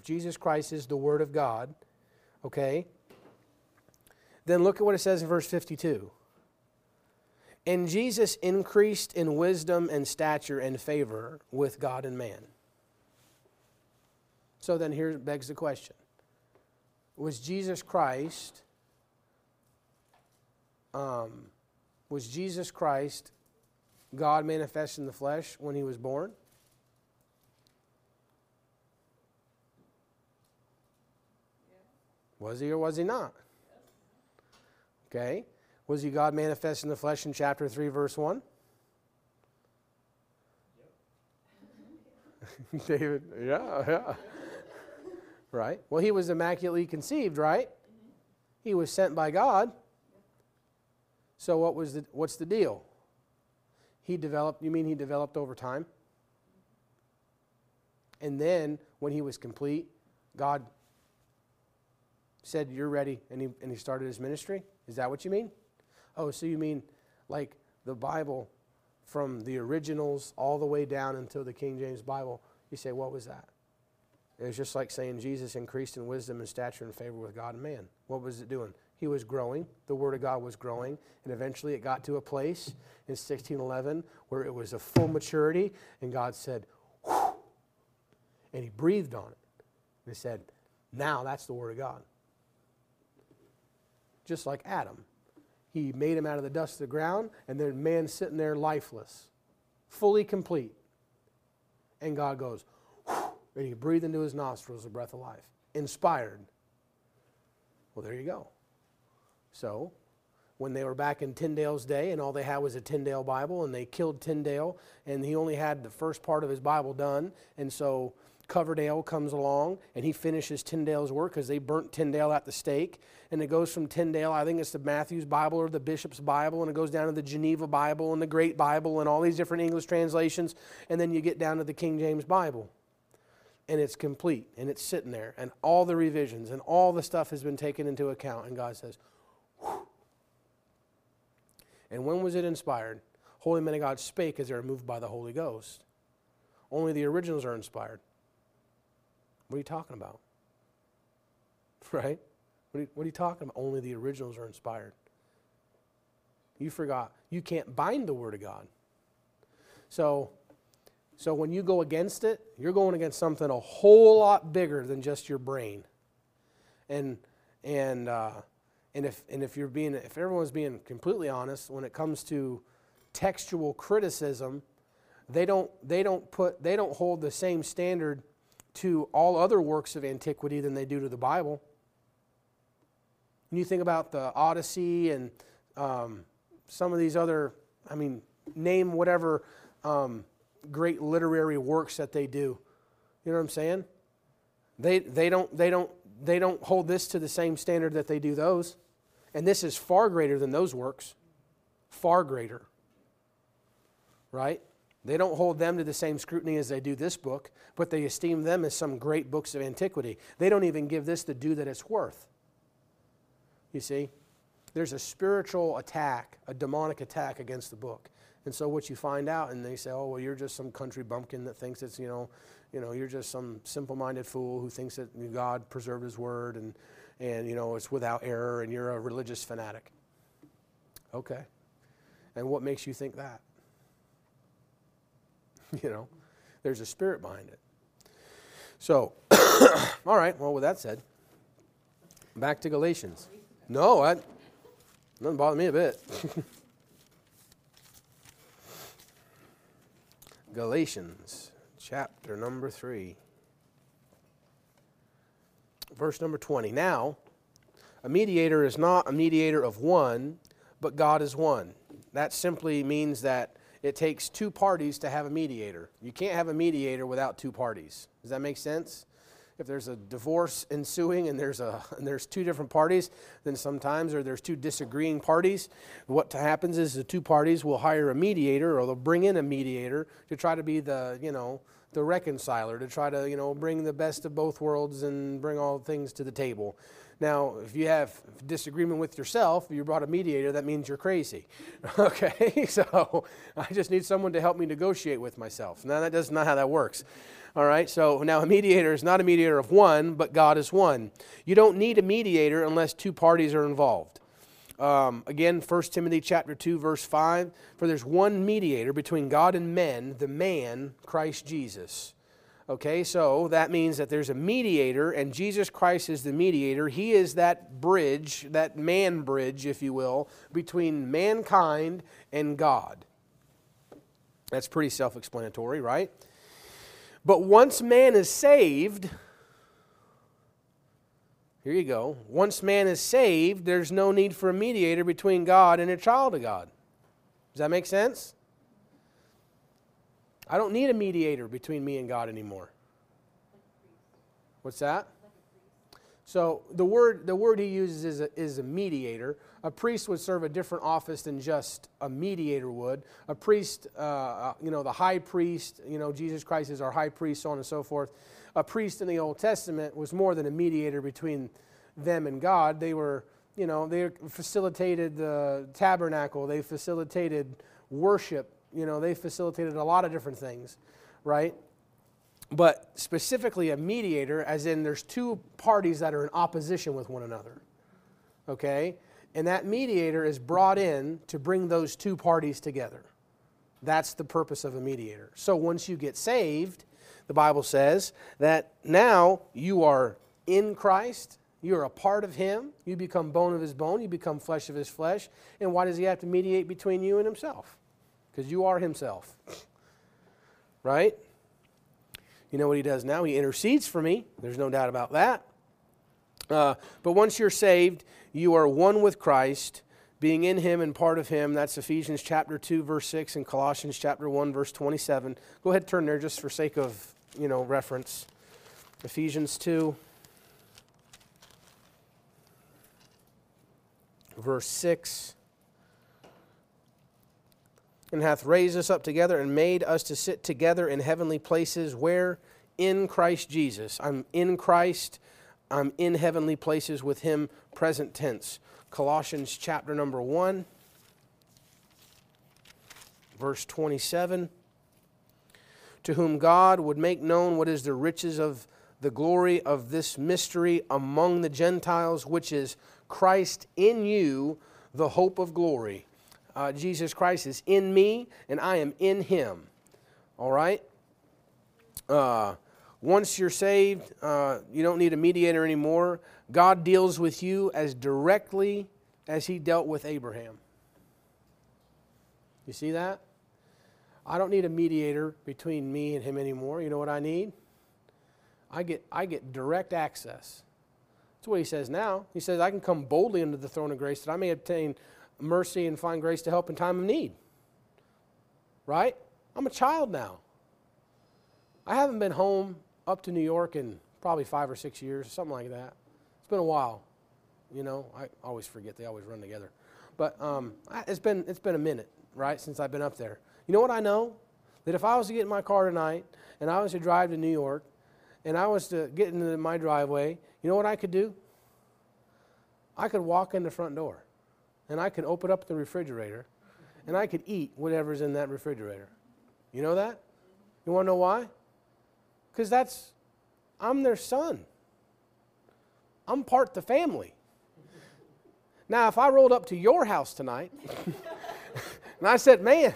if Jesus Christ is the Word of God, okay, then look at what it says in verse 52. And Jesus increased in wisdom and stature and favor with God and man. So then here begs the question Was Jesus Christ, um, was Jesus Christ God manifest in the flesh when he was born? Was he or was he not? Okay. Was he God manifest in the flesh in chapter 3, verse 1? Yep. David, yeah, yeah. right? Well, he was immaculately conceived, right? He was sent by God. So what was the what's the deal? He developed, you mean he developed over time? And then when he was complete, God said, You're ready, and he, and he started his ministry? Is that what you mean? Oh, so you mean like the Bible from the originals all the way down until the King James Bible? You say, What was that? It was just like saying Jesus increased in wisdom and stature and favor with God and man. What was it doing? He was growing. The Word of God was growing. And eventually it got to a place in 1611 where it was a full maturity, and God said, Whew, and He breathed on it. And He said, Now that's the Word of God just like Adam. He made him out of the dust of the ground, and then man sitting there lifeless, fully complete. And God goes, and he breathed into his nostrils the breath of life, inspired. Well, there you go. So, when they were back in Tyndale's day, and all they had was a Tyndale Bible, and they killed Tyndale, and he only had the first part of his Bible done, and so Coverdale comes along and he finishes Tyndale's work because they burnt Tyndale at the stake. And it goes from Tyndale, I think it's the Matthew's Bible or the Bishop's Bible, and it goes down to the Geneva Bible and the Great Bible and all these different English translations. And then you get down to the King James Bible. And it's complete and it's sitting there. And all the revisions and all the stuff has been taken into account. And God says, Whew. And when was it inspired? Holy men of God spake as they were moved by the Holy Ghost. Only the originals are inspired. What are you talking about? Right? What are, you, what are you talking about? Only the originals are inspired. You forgot. You can't bind the Word of God. So, so when you go against it, you're going against something a whole lot bigger than just your brain. And and uh, and if and if you're being if everyone's being completely honest when it comes to textual criticism, they don't they don't put they don't hold the same standard to all other works of antiquity than they do to the Bible. When you think about the Odyssey and um, some of these other, I mean, name whatever um, great literary works that they do. You know what I'm saying? They, they, don't, they, don't, they don't hold this to the same standard that they do those. And this is far greater than those works. Far greater. Right? They don't hold them to the same scrutiny as they do this book, but they esteem them as some great books of antiquity. They don't even give this the due that it's worth. You see? There's a spiritual attack, a demonic attack against the book. And so what you find out, and they say, oh, well, you're just some country bumpkin that thinks it's, you know, you know, you're just some simple-minded fool who thinks that God preserved his word and, and, you know, it's without error and you're a religious fanatic. Okay. And what makes you think that? you know, there's a spirit behind it. So, all right, well, with that said, back to Galatians. No, I, doesn't bother me a bit. Galatians chapter number 3, verse number 20. Now, a mediator is not a mediator of one, but God is one. That simply means that it takes two parties to have a mediator. You can't have a mediator without two parties. Does that make sense? If there's a divorce ensuing and there's a and there's two different parties, then sometimes or there's two disagreeing parties, what happens is the two parties will hire a mediator or they'll bring in a mediator to try to be the, you know, the reconciler, to try to, you know, bring the best of both worlds and bring all things to the table. Now, if you have disagreement with yourself, you brought a mediator, that means you're crazy. Okay? So I just need someone to help me negotiate with myself. Now, that does not how that works. All right, so now a mediator is not a mediator of one, but God is one. You don't need a mediator unless two parties are involved. Um, again, 1 Timothy chapter 2, verse 5 For there's one mediator between God and men, the man, Christ Jesus. Okay, so that means that there's a mediator, and Jesus Christ is the mediator. He is that bridge, that man bridge, if you will, between mankind and God. That's pretty self explanatory, right? But once man is saved, here you go. Once man is saved, there's no need for a mediator between God and a child of God. Does that make sense? I don't need a mediator between me and God anymore. What's that? So the word the word he uses is a, is a mediator. A priest would serve a different office than just a mediator would. A priest, uh, uh, you know, the high priest, you know, Jesus Christ is our high priest, so on and so forth. A priest in the Old Testament was more than a mediator between them and God. They were, you know, they facilitated the tabernacle. They facilitated worship. You know, they facilitated a lot of different things, right? but specifically a mediator, as in there's two parties that are in opposition with one another. Okay? And that mediator is brought in to bring those two parties together. That's the purpose of a mediator. So once you get saved, the Bible says that now you are in Christ, you're a part of Him, you become bone of His bone, you become flesh of His flesh. And why does He have to mediate between you and Himself? Because you are Himself. Right? You know what he does now? He intercedes for me. There's no doubt about that. Uh, but once you're saved, you are one with Christ, being in him and part of him. That's Ephesians chapter 2, verse 6, and Colossians chapter 1, verse 27. Go ahead, turn there just for sake of you know reference. Ephesians 2, verse 6 and hath raised us up together and made us to sit together in heavenly places where in Christ Jesus. I'm in Christ. I'm in heavenly places with him present tense. Colossians chapter number 1 verse 27 to whom God would make known what is the riches of the glory of this mystery among the Gentiles which is Christ in you the hope of glory uh, Jesus Christ is in me and I am in him. All right? Uh, once you're saved, uh, you don't need a mediator anymore. God deals with you as directly as he dealt with Abraham. You see that? I don't need a mediator between me and him anymore. You know what I need? I get, I get direct access. That's what he says now. He says, I can come boldly into the throne of grace that I may obtain mercy and find grace to help in time of need. Right? I'm a child now. I haven't been home up to New York in probably five or six years, something like that. It's been a while. You know, I always forget they always run together. But um, it's been it's been a minute, right, since I've been up there. You know what I know? That if I was to get in my car tonight and I was to drive to New York and I was to get into my driveway, you know what I could do? I could walk in the front door and I could open up the refrigerator and I could eat whatever's in that refrigerator. You know that? You want to know why? Because that's, I'm their son. I'm part the family. Now, if I rolled up to your house tonight and I said, man,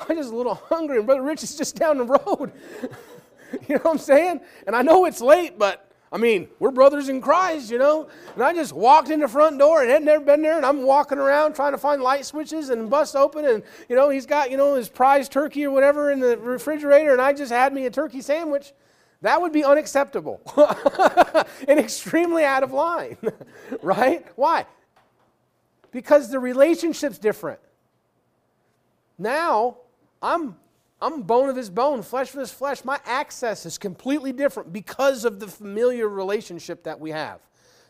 I'm just a little hungry and Brother Rich is just down the road. you know what I'm saying? And I know it's late, but I mean, we're brothers in Christ, you know. And I just walked in the front door and had never been there, and I'm walking around trying to find light switches and bust open, and you know, he's got you know his prize turkey or whatever in the refrigerator, and I just had me a turkey sandwich. That would be unacceptable and extremely out of line, right? Why? Because the relationship's different. Now, I'm I'm bone of his bone, flesh of his flesh. My access is completely different because of the familiar relationship that we have.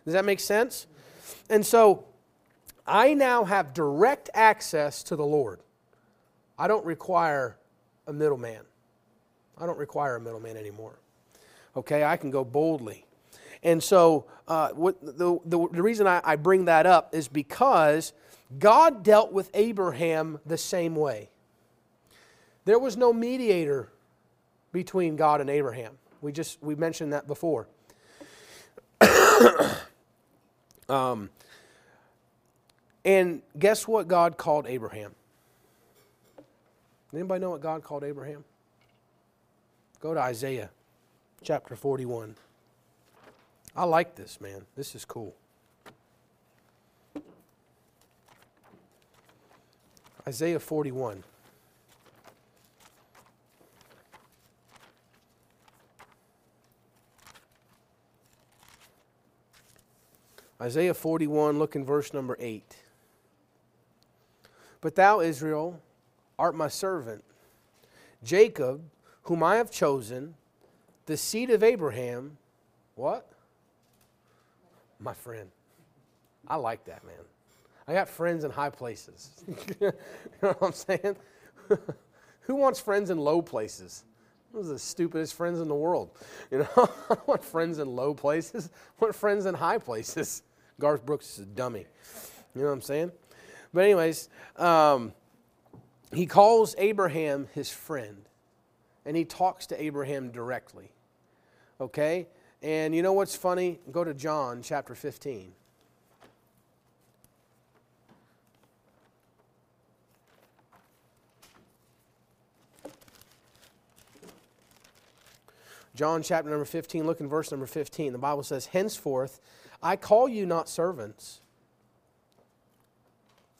Does that make sense? And so I now have direct access to the Lord. I don't require a middleman. I don't require a middleman anymore. Okay, I can go boldly. And so uh, what, the, the, the reason I, I bring that up is because God dealt with Abraham the same way. There was no mediator between God and Abraham. We just we mentioned that before. um, and guess what God called Abraham? Anybody know what God called Abraham? Go to Isaiah chapter 41. I like this, man. This is cool. Isaiah 41. Isaiah 41, look in verse number 8. But thou, Israel, art my servant. Jacob, whom I have chosen, the seed of Abraham, what? My friend. I like that, man. I got friends in high places. you know what I'm saying? Who wants friends in low places? Those are the stupidest friends in the world. You know, I want friends in low places. I want friends in high places. Garth Brooks is a dummy. You know what I'm saying? But, anyways, um, he calls Abraham his friend, and he talks to Abraham directly. Okay? And you know what's funny? Go to John chapter 15. John chapter number 15, look in verse number 15. The Bible says, Henceforth I call you not servants,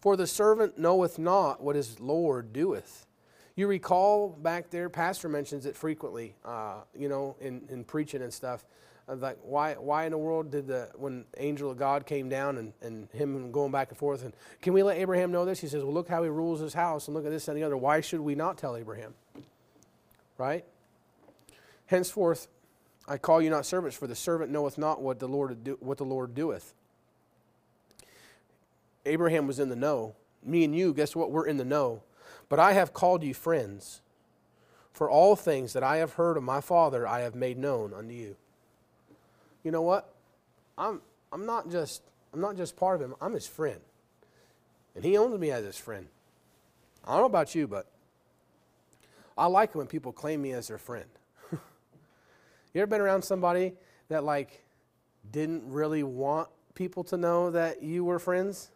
for the servant knoweth not what his Lord doeth. You recall back there, Pastor mentions it frequently, uh, you know, in, in preaching and stuff. Like, why, why in the world did the, when angel of God came down and, and him going back and forth, and can we let Abraham know this? He says, well, look how he rules his house, and look at this and the other. Why should we not tell Abraham? Right? Henceforth, I call you not servants, for the servant knoweth not what the Lord do, what the Lord doeth. Abraham was in the know. Me and you, guess what? We're in the know. But I have called you friends. For all things that I have heard of my Father, I have made known unto you. You know what? I'm I'm not just I'm not just part of him. I'm his friend, and he owns me as his friend. I don't know about you, but I like it when people claim me as their friend. You ever been around somebody that like didn't really want people to know that you were friends?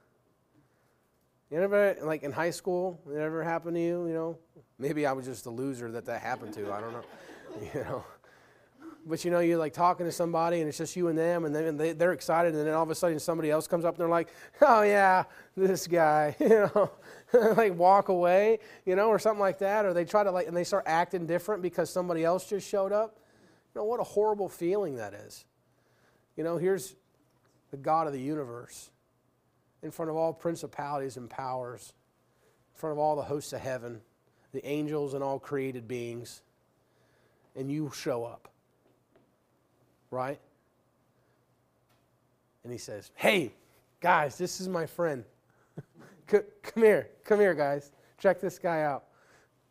You ever like in high school? It ever happened to you? You know, maybe I was just a loser that that happened to. I don't know. You know, but you know, you're like talking to somebody and it's just you and them, and then they, they're excited, and then all of a sudden somebody else comes up and they're like, "Oh yeah, this guy," you know, like walk away, you know, or something like that, or they try to like, and they start acting different because somebody else just showed up. You know, what a horrible feeling that is. You know, here's the God of the universe in front of all principalities and powers, in front of all the hosts of heaven, the angels and all created beings, and you show up. Right? And he says, Hey, guys, this is my friend. come here, come here, guys. Check this guy out.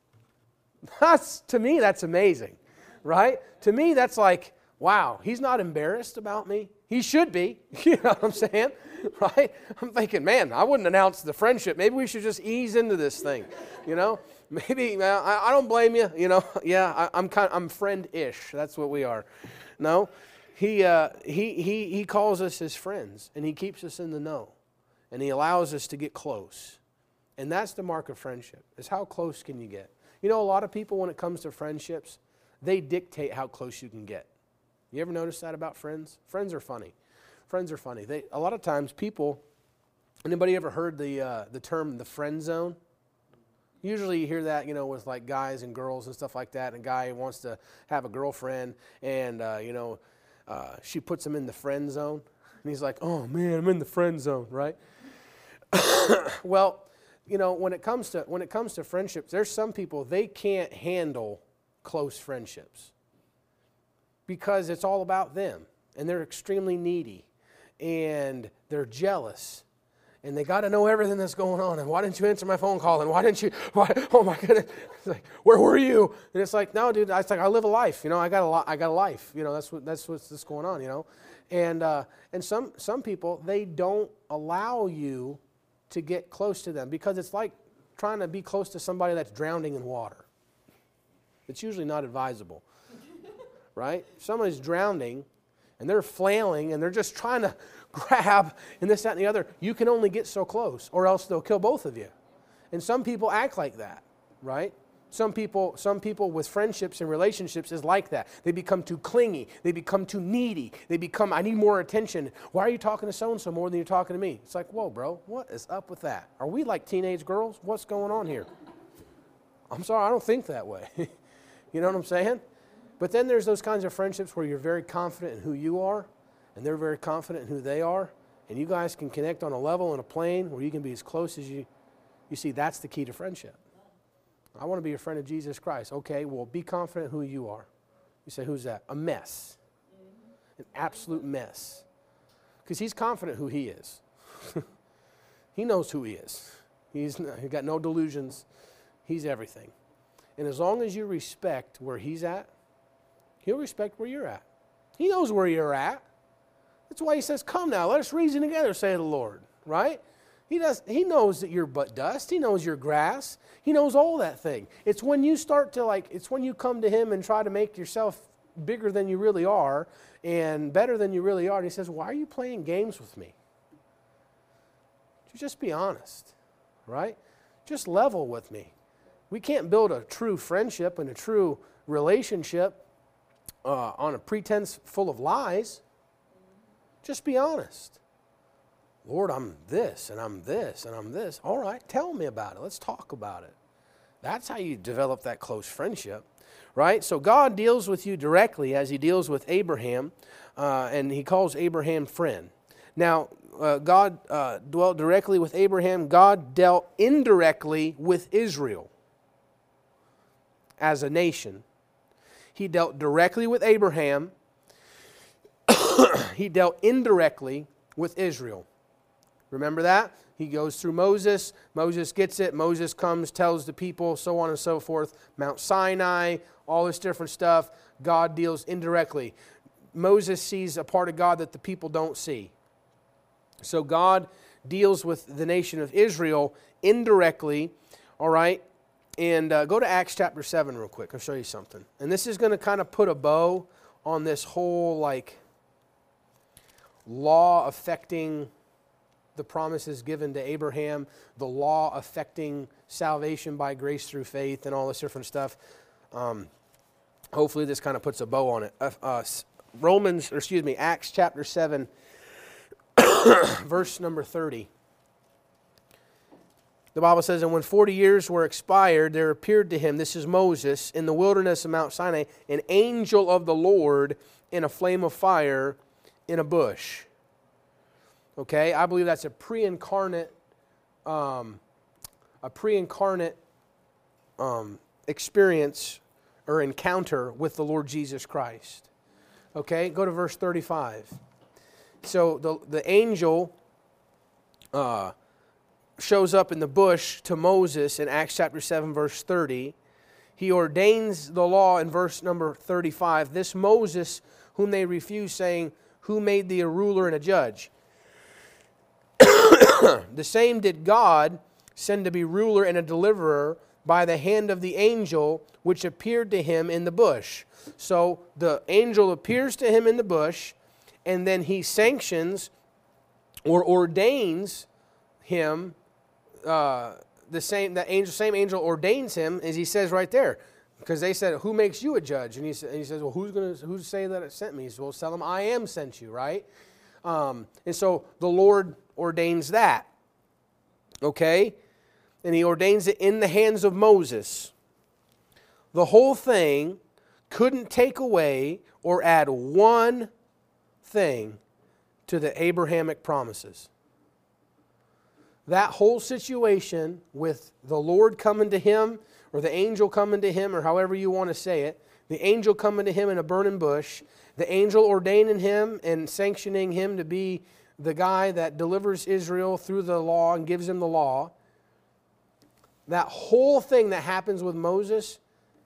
That's, to me, that's amazing right? To me, that's like, wow, he's not embarrassed about me. He should be. You know what I'm saying? Right? I'm thinking, man, I wouldn't announce the friendship. Maybe we should just ease into this thing. You know? Maybe I, I don't blame you. You know? Yeah, I, am kind. Of, I'm friend-ish. That's what we are. No, he uh, he he he calls us his friends, and he keeps us in the know, and he allows us to get close, and that's the mark of friendship. Is how close can you get? You know, a lot of people when it comes to friendships, they dictate how close you can get. You ever notice that about friends? Friends are funny. Friends are funny. They, a lot of times people, anybody ever heard the, uh, the term the friend zone? Usually you hear that, you know, with like guys and girls and stuff like that. And a guy wants to have a girlfriend and, uh, you know, uh, she puts him in the friend zone. And he's like, oh man, I'm in the friend zone, right? well, you know, when it comes to when it comes to friendships, there's some people they can't handle close friendships because it's all about them and they're extremely needy and they're jealous and they got to know everything that's going on. And why didn't you answer my phone call? And why didn't you? Why? Oh my goodness! It's like, where were you? And it's like, no, dude. It's like I live a life. You know, I got a lot. I got a life. You know, that's what that's what's going on. You know, and uh, and some some people they don't allow you to get close to them because it's like trying to be close to somebody that's drowning in water. It's usually not advisable, right? If somebody's drowning and they're flailing and they're just trying to grab and this, that, and the other, you can only get so close or else they'll kill both of you. And some people act like that, right? Some people, some people with friendships and relationships is like that. They become too clingy. They become too needy. They become, I need more attention. Why are you talking to so and so more than you're talking to me? It's like, whoa, bro, what is up with that? Are we like teenage girls? What's going on here? I'm sorry, I don't think that way. You know what I'm saying? But then there's those kinds of friendships where you're very confident in who you are, and they're very confident in who they are, and you guys can connect on a level and a plane where you can be as close as you. You see, that's the key to friendship. I want to be a friend of Jesus Christ. Okay, well, be confident who you are. You say, who's that? A mess. An absolute mess. Because he's confident who he is. he knows who he is. He's, he's got no delusions. He's everything. And as long as you respect where he's at, he'll respect where you're at. He knows where you're at. That's why he says, Come now, let us reason together, say the Lord. Right? He, does, he knows that you're but dust. He knows you're grass. He knows all that thing. It's when you start to like, it's when you come to him and try to make yourself bigger than you really are and better than you really are. And he says, Why are you playing games with me? Just be honest, right? Just level with me. We can't build a true friendship and a true relationship uh, on a pretense full of lies. Just be honest. Lord, I'm this and I'm this and I'm this. All right, tell me about it. Let's talk about it. That's how you develop that close friendship, right? So God deals with you directly as He deals with Abraham, uh, and He calls Abraham friend. Now, uh, God uh, dwelt directly with Abraham, God dealt indirectly with Israel as a nation. He dealt directly with Abraham, he dealt indirectly with Israel. Remember that? He goes through Moses. Moses gets it. Moses comes, tells the people, so on and so forth. Mount Sinai, all this different stuff. God deals indirectly. Moses sees a part of God that the people don't see. So God deals with the nation of Israel indirectly, all right? And uh, go to Acts chapter 7 real quick. I'll show you something. And this is going to kind of put a bow on this whole, like, law affecting the promises given to Abraham, the law affecting salvation by grace through faith, and all this different stuff. Um, hopefully, this kind of puts a bow on it. Uh, uh, Romans, or excuse me, Acts chapter 7, verse number 30. The Bible says, And when 40 years were expired, there appeared to him, this is Moses, in the wilderness of Mount Sinai, an angel of the Lord in a flame of fire in a bush. Okay, I believe that's a pre-incarnate, um, a pre-incarnate um, experience or encounter with the Lord Jesus Christ. Okay, go to verse 35. So the, the angel uh, shows up in the bush to Moses in Acts chapter 7, verse 30. He ordains the law in verse number 35. This Moses, whom they refuse, saying, Who made thee a ruler and a judge? the same did God send to be ruler and a deliverer by the hand of the angel which appeared to him in the bush. So the angel appears to him in the bush, and then he sanctions or ordains him. Uh, the same that angel, same angel ordains him, as he says right there, because they said, "Who makes you a judge?" And he, and he says, "Well, who's going to who's say that it sent me?" He says, "Well, tell him I am sent you." Right. Um, and so the Lord ordains that. Okay? And he ordains it in the hands of Moses. The whole thing couldn't take away or add one thing to the Abrahamic promises. That whole situation with the Lord coming to him, or the angel coming to him, or however you want to say it, the angel coming to him in a burning bush, the angel ordaining him and sanctioning him to be the guy that delivers Israel through the law and gives him the law, that whole thing that happens with Moses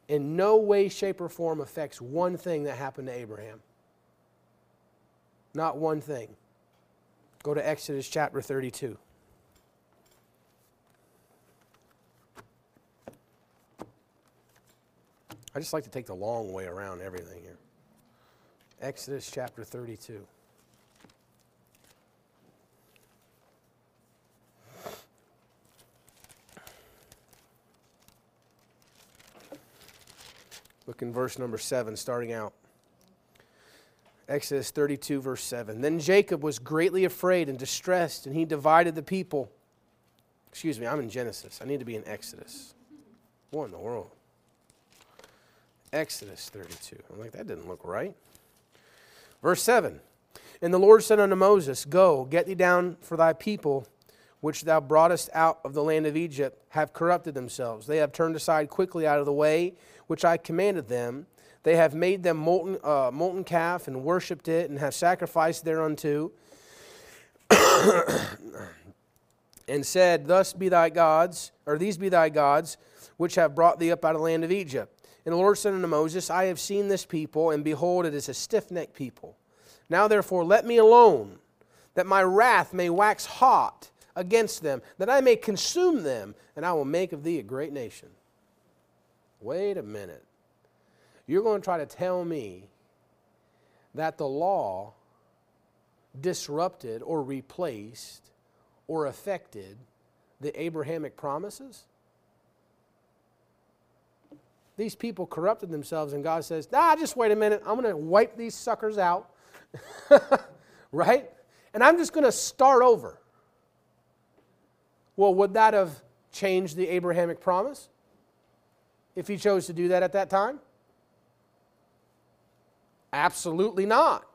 in no way, shape, or form affects one thing that happened to Abraham. Not one thing. Go to Exodus chapter 32. I just like to take the long way around everything here. Exodus chapter 32. Look in verse number 7, starting out. Exodus 32, verse 7. Then Jacob was greatly afraid and distressed, and he divided the people. Excuse me, I'm in Genesis. I need to be in Exodus. What in the world? Exodus 32. I'm like, that didn't look right. Verse 7 And the Lord said unto Moses, Go, get thee down for thy people, which thou broughtest out of the land of Egypt, have corrupted themselves. They have turned aside quickly out of the way which I commanded them they have made them molten, uh, molten calf and worshipped it and have sacrificed thereunto. and said, Thus be thy gods, or these be thy gods, which have brought thee up out of the land of Egypt. And the Lord said unto Moses, I have seen this people, and behold, it is a stiff necked people. Now therefore let me alone, that my wrath may wax hot against them, that I may consume them, and I will make of thee a great nation. Wait a minute. You're going to try to tell me that the law disrupted or replaced or affected the Abrahamic promises? These people corrupted themselves, and God says, nah, just wait a minute. I'm going to wipe these suckers out. right? And I'm just going to start over. Well, would that have changed the Abrahamic promise if he chose to do that at that time? Absolutely not.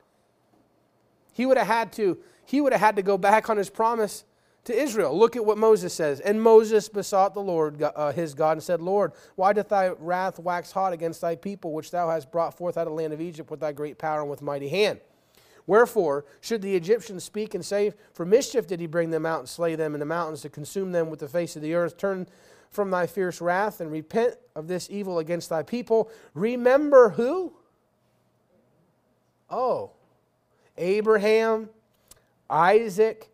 He would have had to he would have had to go back on his promise to Israel. Look at what Moses says. And Moses besought the Lord uh, his God and said, Lord, why doth thy wrath wax hot against thy people, which thou hast brought forth out of the land of Egypt with thy great power and with mighty hand? Wherefore should the Egyptians speak and say, For mischief did he bring them out and slay them in the mountains to consume them with the face of the earth? Turn from thy fierce wrath and repent of this evil against thy people. Remember who? Oh, Abraham, Isaac,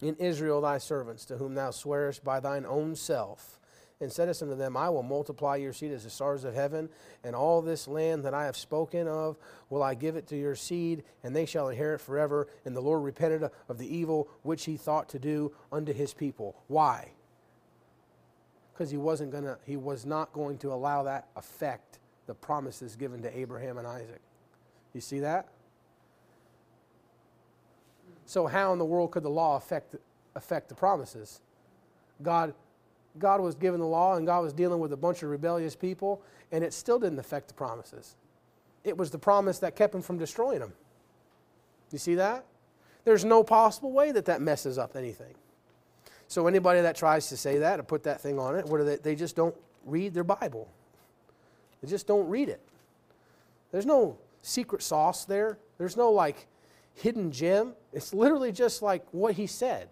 and Israel thy servants, to whom thou swearest by thine own self, and saidst unto them, I will multiply your seed as the stars of heaven, and all this land that I have spoken of will I give it to your seed, and they shall inherit forever. And the Lord repented of the evil which he thought to do unto his people. Why? Because he wasn't gonna, he was not going to allow that affect the promises given to Abraham and Isaac. You see that? So, how in the world could the law affect, affect the promises? God, God was given the law and God was dealing with a bunch of rebellious people, and it still didn't affect the promises. It was the promise that kept him from destroying them. You see that? There's no possible way that that messes up anything. So, anybody that tries to say that or put that thing on it, what they? They just don't read their Bible. They just don't read it. There's no secret sauce there. There's no like hidden gem. It's literally just like what he said.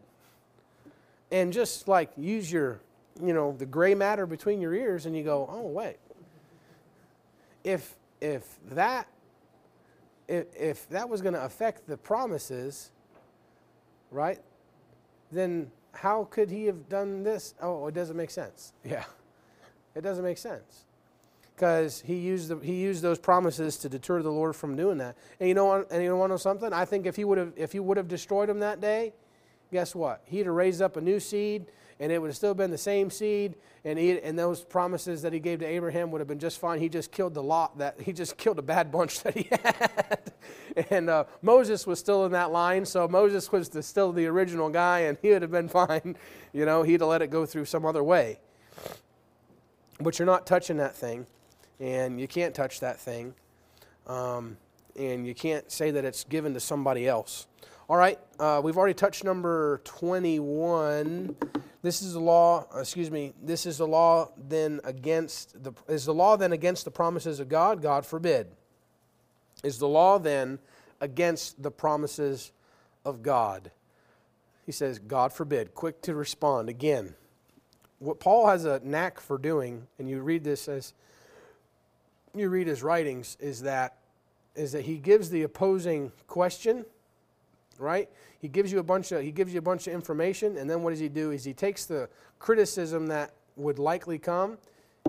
And just like use your, you know, the gray matter between your ears and you go, oh, wait. If, if that if, if that was going to affect the promises, right, then how could he have done this? Oh, it doesn't make sense. Yeah, it doesn't make sense because he used the, he used those promises to deter the Lord from doing that. And you know and you want to know something? I think if he would have if he would have destroyed him that day, guess what? He'd have raised up a new seed, and it would have still been the same seed, and he, and those promises that he gave to Abraham would have been just fine. He just killed the lot that he just killed a bad bunch that he had, and uh, Moses was still in that line, so Moses was the, still the original guy, and he would have been fine. You know, he'd have let it go through some other way. But you're not touching that thing and you can't touch that thing. Um, and you can't say that it's given to somebody else. All right, uh, we've already touched number 21. This is the law, excuse me, this is the law then against the, is the law then against the promises of God? God forbid. Is the law then against the promises of God? He says, God forbid. Quick to respond. Again, what Paul has a knack for doing, and you read this as you read his writings is that is that he gives the opposing question, right? He gives you a bunch of he gives you a bunch of information, and then what does he do? Is he takes the criticism that would likely come,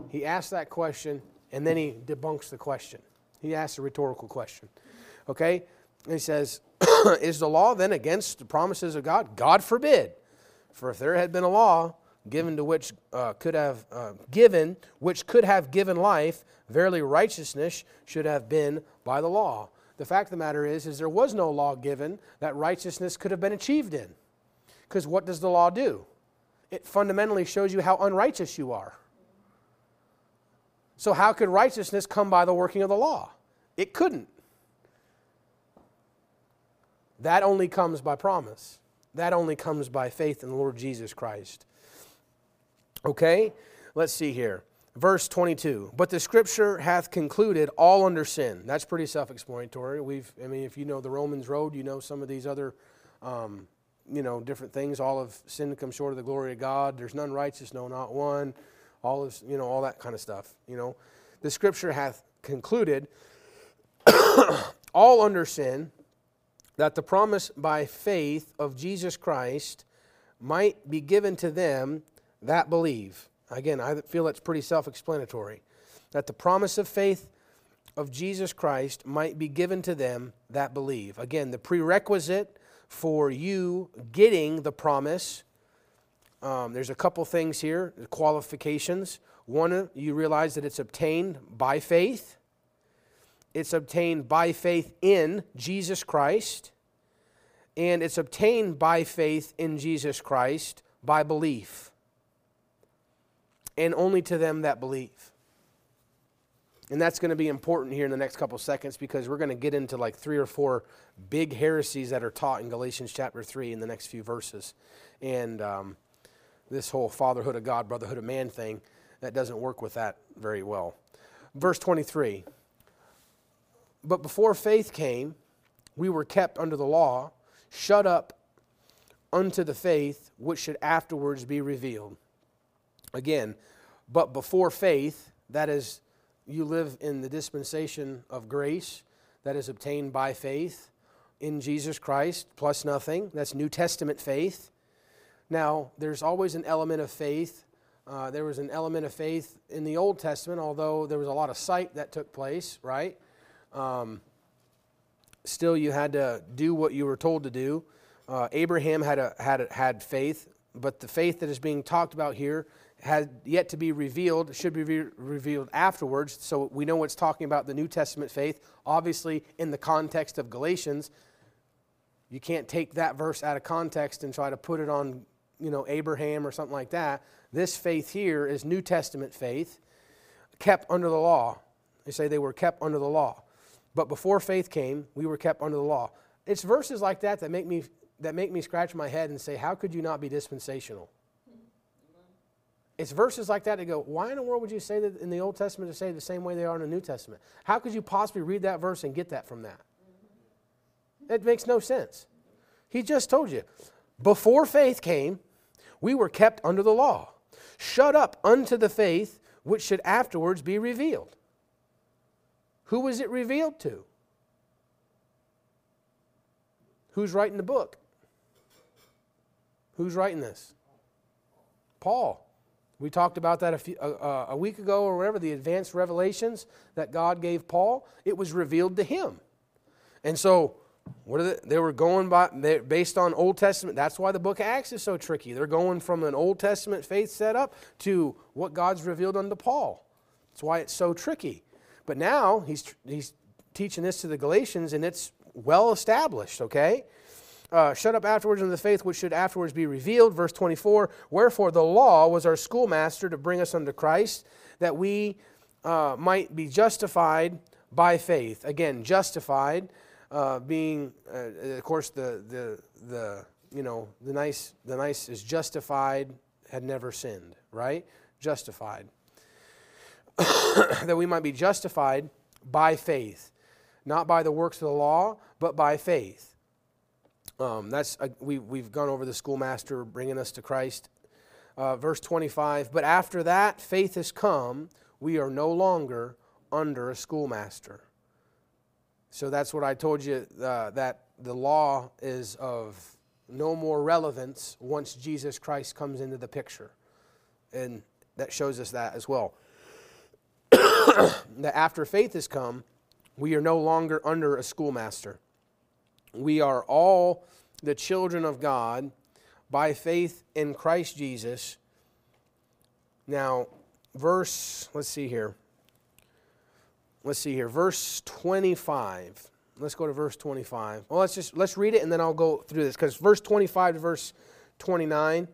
he asks that question, And then he debunks the question. He asks a rhetorical question. Okay? And he says, Is the law then against the promises of God? God forbid. For if there had been a law given to which uh, could have uh, given, which could have given life, verily righteousness should have been by the law. The fact of the matter is, is there was no law given that righteousness could have been achieved in. Because what does the law do? It fundamentally shows you how unrighteous you are. So, how could righteousness come by the working of the law? It couldn't. That only comes by promise. That only comes by faith in the Lord Jesus Christ. Okay? Let's see here. Verse 22. But the scripture hath concluded all under sin. That's pretty self explanatory. We've, I mean, if you know the Romans road, you know some of these other, um, you know, different things. All of sin come short of the glory of God. There's none righteous, no, not one. All of, you know, all that kind of stuff. You know, the scripture hath concluded all under sin that the promise by faith of Jesus Christ might be given to them that believe. Again, I feel that's pretty self explanatory. That the promise of faith of Jesus Christ might be given to them that believe. Again, the prerequisite for you getting the promise, um, there's a couple things here, qualifications. One, you realize that it's obtained by faith. It's obtained by faith in Jesus Christ, and it's obtained by faith in Jesus Christ by belief, and only to them that believe. And that's going to be important here in the next couple seconds because we're going to get into like three or four big heresies that are taught in Galatians chapter 3 in the next few verses. And um, this whole fatherhood of God, brotherhood of man thing, that doesn't work with that very well. Verse 23 but before faith came, we were kept under the law, shut up unto the faith which should afterwards be revealed. Again, but before faith, that is, you live in the dispensation of grace that is obtained by faith in Jesus Christ, plus nothing. That's New Testament faith. Now, there's always an element of faith. Uh, there was an element of faith in the Old Testament, although there was a lot of sight that took place, right? Um, still, you had to do what you were told to do. Uh, Abraham had, a, had, a, had faith, but the faith that is being talked about here had yet to be revealed, should be re- revealed afterwards. So we know what's talking about the New Testament faith. Obviously, in the context of Galatians, you can't take that verse out of context and try to put it on, you know, Abraham or something like that. This faith here is New Testament faith, kept under the law. They say they were kept under the law. But before faith came, we were kept under the law. It's verses like that that make me, that make me scratch my head and say, How could you not be dispensational? It's verses like that that go, Why in the world would you say that in the Old Testament to say the same way they are in the New Testament? How could you possibly read that verse and get that from that? It makes no sense. He just told you, before faith came, we were kept under the law, shut up unto the faith which should afterwards be revealed. Who was it revealed to? Who's writing the book? Who's writing this? Paul. We talked about that a, few, uh, a week ago or whatever, the advanced revelations that God gave Paul. It was revealed to him. And so, what are they, they were going by based on Old Testament. That's why the book of Acts is so tricky. They're going from an Old Testament faith setup to what God's revealed unto Paul. That's why it's so tricky. But now he's, he's teaching this to the Galatians, and it's well established, okay? Uh, shut up afterwards in the faith which should afterwards be revealed. Verse 24 Wherefore the law was our schoolmaster to bring us unto Christ, that we uh, might be justified by faith. Again, justified, uh, being, uh, of course, the, the, the, you know, the nice, the nice is justified, had never sinned, right? Justified. that we might be justified by faith, not by the works of the law, but by faith. Um, that's uh, we, we've gone over the schoolmaster bringing us to Christ. Uh, verse 25, but after that faith has come, we are no longer under a schoolmaster. So that's what I told you uh, that the law is of no more relevance once Jesus Christ comes into the picture. And that shows us that as well. that after faith has come, we are no longer under a schoolmaster. We are all the children of God by faith in Christ Jesus. Now, verse, let's see here. Let's see here. Verse 25. Let's go to verse 25. Well, let's just let's read it and then I'll go through this cuz verse 25 to verse 29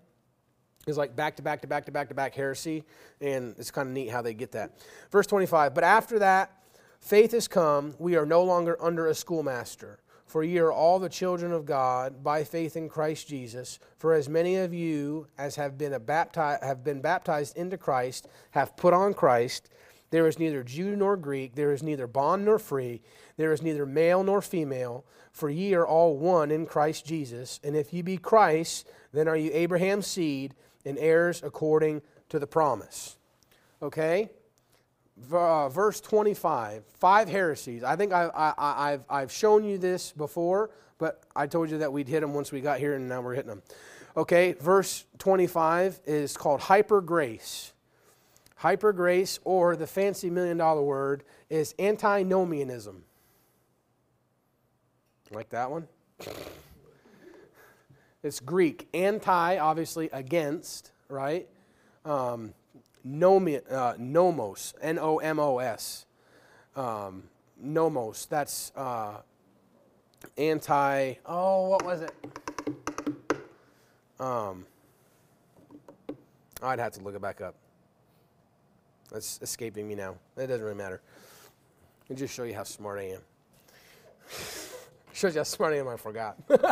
is like back to back to back to back to back heresy and it's kind of neat how they get that. Verse 25. But after that faith has come, we are no longer under a schoolmaster. For ye are all the children of God by faith in Christ Jesus. For as many of you as have been, baptized, have been baptized into Christ have put on Christ. There is neither Jew nor Greek, there is neither bond nor free, there is neither male nor female, for ye are all one in Christ Jesus. And if ye be Christ, then are you Abraham's seed and heirs according to the promise. Okay? Uh, verse 25, five heresies. I think I, I, I've, I've shown you this before, but I told you that we'd hit them once we got here, and now we're hitting them. Okay, verse 25 is called hyper grace. Hyper grace, or the fancy million dollar word, is antinomianism. Like that one? It's Greek. Anti, obviously, against, right? Um, uh, nomos, N O M O S. Um, nomos, that's uh, anti, oh, what was it? Um, I'd have to look it back up. That's escaping me now. It doesn't really matter. It just show you how smart I am. Shows you how smart I am, I forgot. but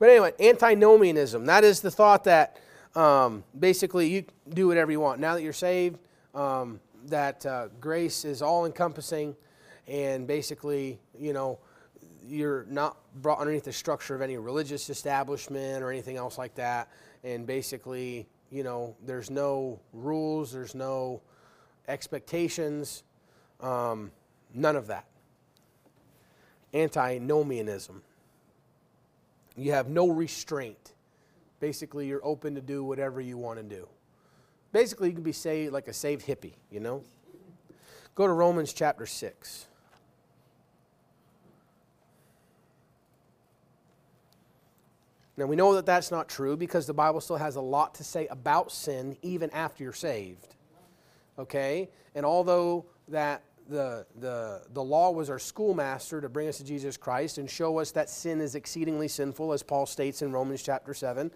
anyway, antinomianism. That is the thought that um, basically, you do whatever you want. Now that you're saved, um, that uh, grace is all encompassing, and basically, you know, you're not brought underneath the structure of any religious establishment or anything else like that. And basically, you know, there's no rules, there's no expectations, um, none of that. Antinomianism. You have no restraint basically you're open to do whatever you want to do. Basically, you can be saved like a saved hippie, you know? Go to Romans chapter 6. Now, we know that that's not true because the Bible still has a lot to say about sin even after you're saved. Okay? And although that the, the, the law was our schoolmaster to bring us to Jesus Christ and show us that sin is exceedingly sinful, as Paul states in Romans chapter 7.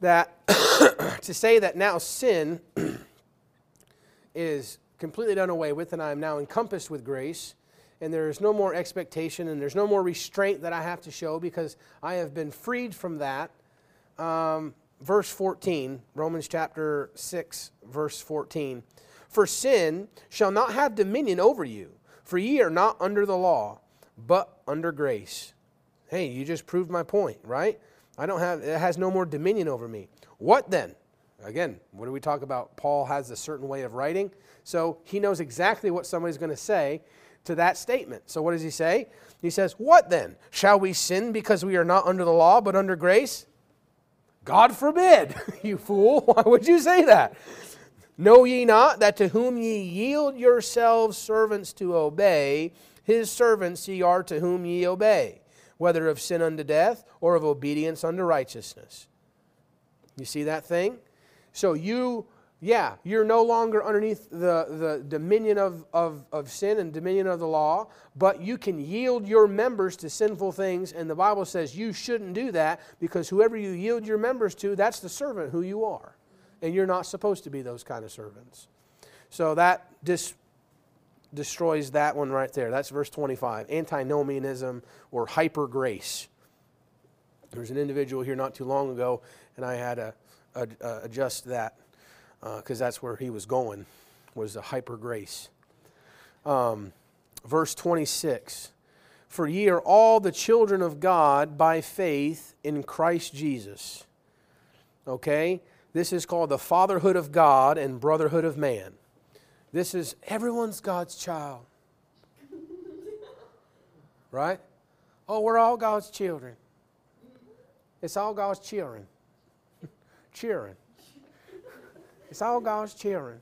That to say that now sin is completely done away with and I am now encompassed with grace and there is no more expectation and there's no more restraint that I have to show because I have been freed from that. Um, verse 14, Romans chapter 6, verse 14. For sin shall not have dominion over you, for ye are not under the law, but under grace. Hey, you just proved my point, right? I don't have it has no more dominion over me. What then? Again, what do we talk about? Paul has a certain way of writing, so he knows exactly what somebody's going to say to that statement. So what does he say? He says, "What then? Shall we sin because we are not under the law but under grace?" God forbid, you fool. Why would you say that? Know ye not that to whom ye yield yourselves servants to obey, his servants ye are to whom ye obey, whether of sin unto death or of obedience unto righteousness? You see that thing? So you, yeah, you're no longer underneath the, the dominion of, of, of sin and dominion of the law, but you can yield your members to sinful things, and the Bible says you shouldn't do that because whoever you yield your members to, that's the servant who you are and you're not supposed to be those kind of servants. So that dis- destroys that one right there. That's verse 25 antinomianism or hyper grace. There was an individual here not too long ago, and I had to uh, adjust that because uh, that's where he was going, was the hyper grace. Um, verse 26 For ye are all the children of God by faith in Christ Jesus. Okay? This is called the fatherhood of God and brotherhood of man. This is everyone's God's child. Right? Oh, we're all God's children. It's all God's children. Cheering. It's all God's children.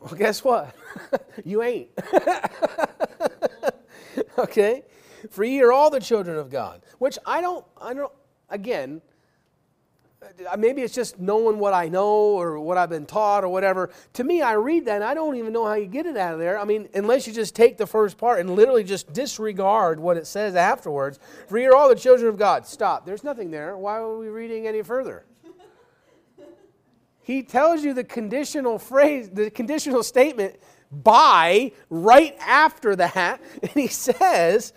Well, guess what? you ain't. okay? For ye are all the children of God. Which I don't, I don't, again, uh, maybe it's just knowing what I know or what I've been taught or whatever. To me, I read that and I don't even know how you get it out of there. I mean, unless you just take the first part and literally just disregard what it says afterwards. For you're all the children of God. Stop. There's nothing there. Why are we reading any further? He tells you the conditional phrase, the conditional statement by right after that, and he says,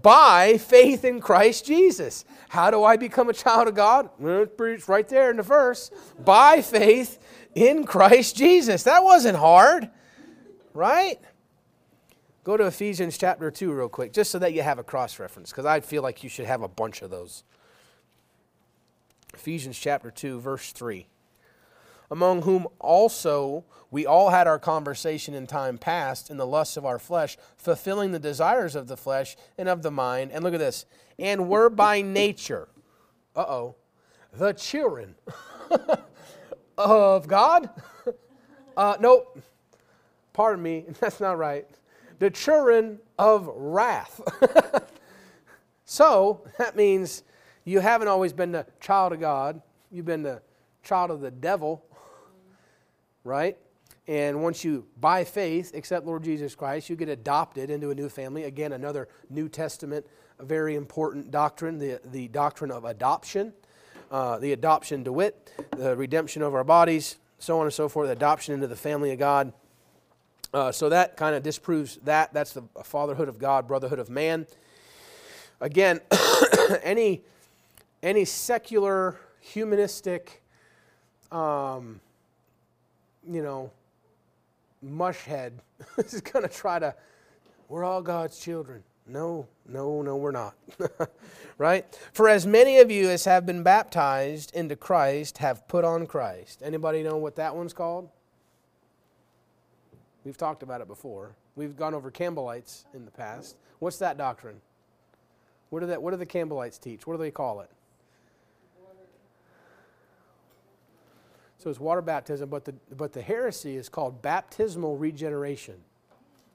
by faith in Christ Jesus. How do I become a child of God? It's right there in the verse. By faith in Christ Jesus. That wasn't hard, right? Go to Ephesians chapter 2 real quick, just so that you have a cross reference, because I feel like you should have a bunch of those. Ephesians chapter 2, verse 3 among whom also we all had our conversation in time past in the lusts of our flesh, fulfilling the desires of the flesh and of the mind. And look at this, and were by nature, uh oh, the children of God. Uh, nope, pardon me, that's not right. The children of wrath. so that means you haven't always been the child of God, you've been the child of the devil right? And once you, by faith, accept Lord Jesus Christ, you get adopted into a new family. Again, another New Testament, a very important doctrine, the, the doctrine of adoption. Uh, the adoption to wit, the redemption of our bodies, so on and so forth, adoption into the family of God. Uh, so that kind of disproves that. That's the fatherhood of God, brotherhood of man. Again, any, any secular, humanistic, um, you know, mushhead is going to try to, we're all God's children. No, no, no, we're not. right? For as many of you as have been baptized into Christ have put on Christ. Anybody know what that one's called? We've talked about it before. We've gone over Campbellites in the past. What's that doctrine? What do, that, what do the Campbellites teach? What do they call it? So it's water baptism, but the, but the heresy is called baptismal regeneration.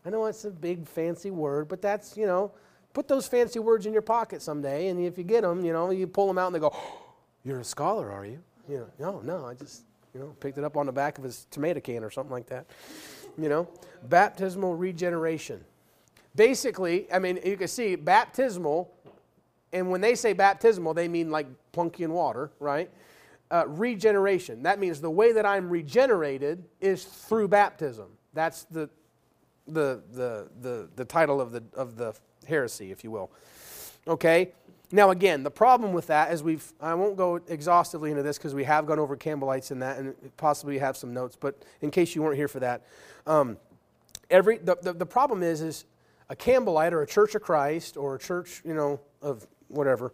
I know it's a big fancy word, but that's, you know, put those fancy words in your pocket someday, and if you get them, you know, you pull them out and they go, You're a scholar, are you? You know, no, no, I just, you know, picked it up on the back of his tomato can or something like that. You know, baptismal regeneration. Basically, I mean, you can see baptismal, and when they say baptismal, they mean like plunky in water, right? Uh, regeneration. That means the way that I'm regenerated is through baptism. That's the, the, the, the, the title of the, of the heresy, if you will. Okay? Now, again, the problem with that is we've, I won't go exhaustively into this because we have gone over Campbellites in that and possibly have some notes, but in case you weren't here for that, um, every, the, the, the problem is, is a Campbellite or a Church of Christ or a church, you know, of whatever,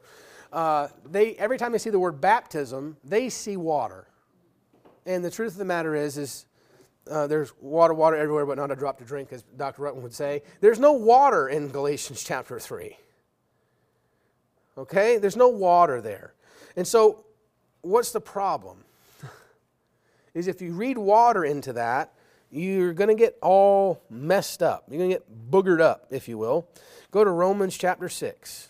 uh, they, every time they see the word baptism, they see water. And the truth of the matter is, is uh, there's water, water everywhere, but not a drop to drink, as Dr. Rutten would say. There's no water in Galatians chapter 3. Okay? There's no water there. And so, what's the problem? is if you read water into that, you're going to get all messed up. You're going to get boogered up, if you will. Go to Romans chapter 6.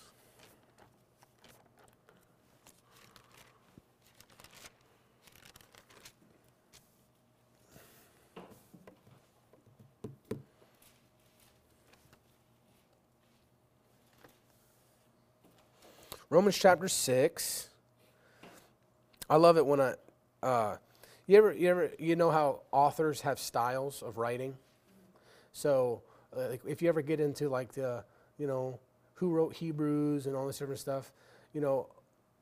Romans chapter 6. I love it when I, uh, you ever, you ever, you know how authors have styles of writing? So uh, if you ever get into like the, you know, who wrote Hebrews and all this different stuff, you know,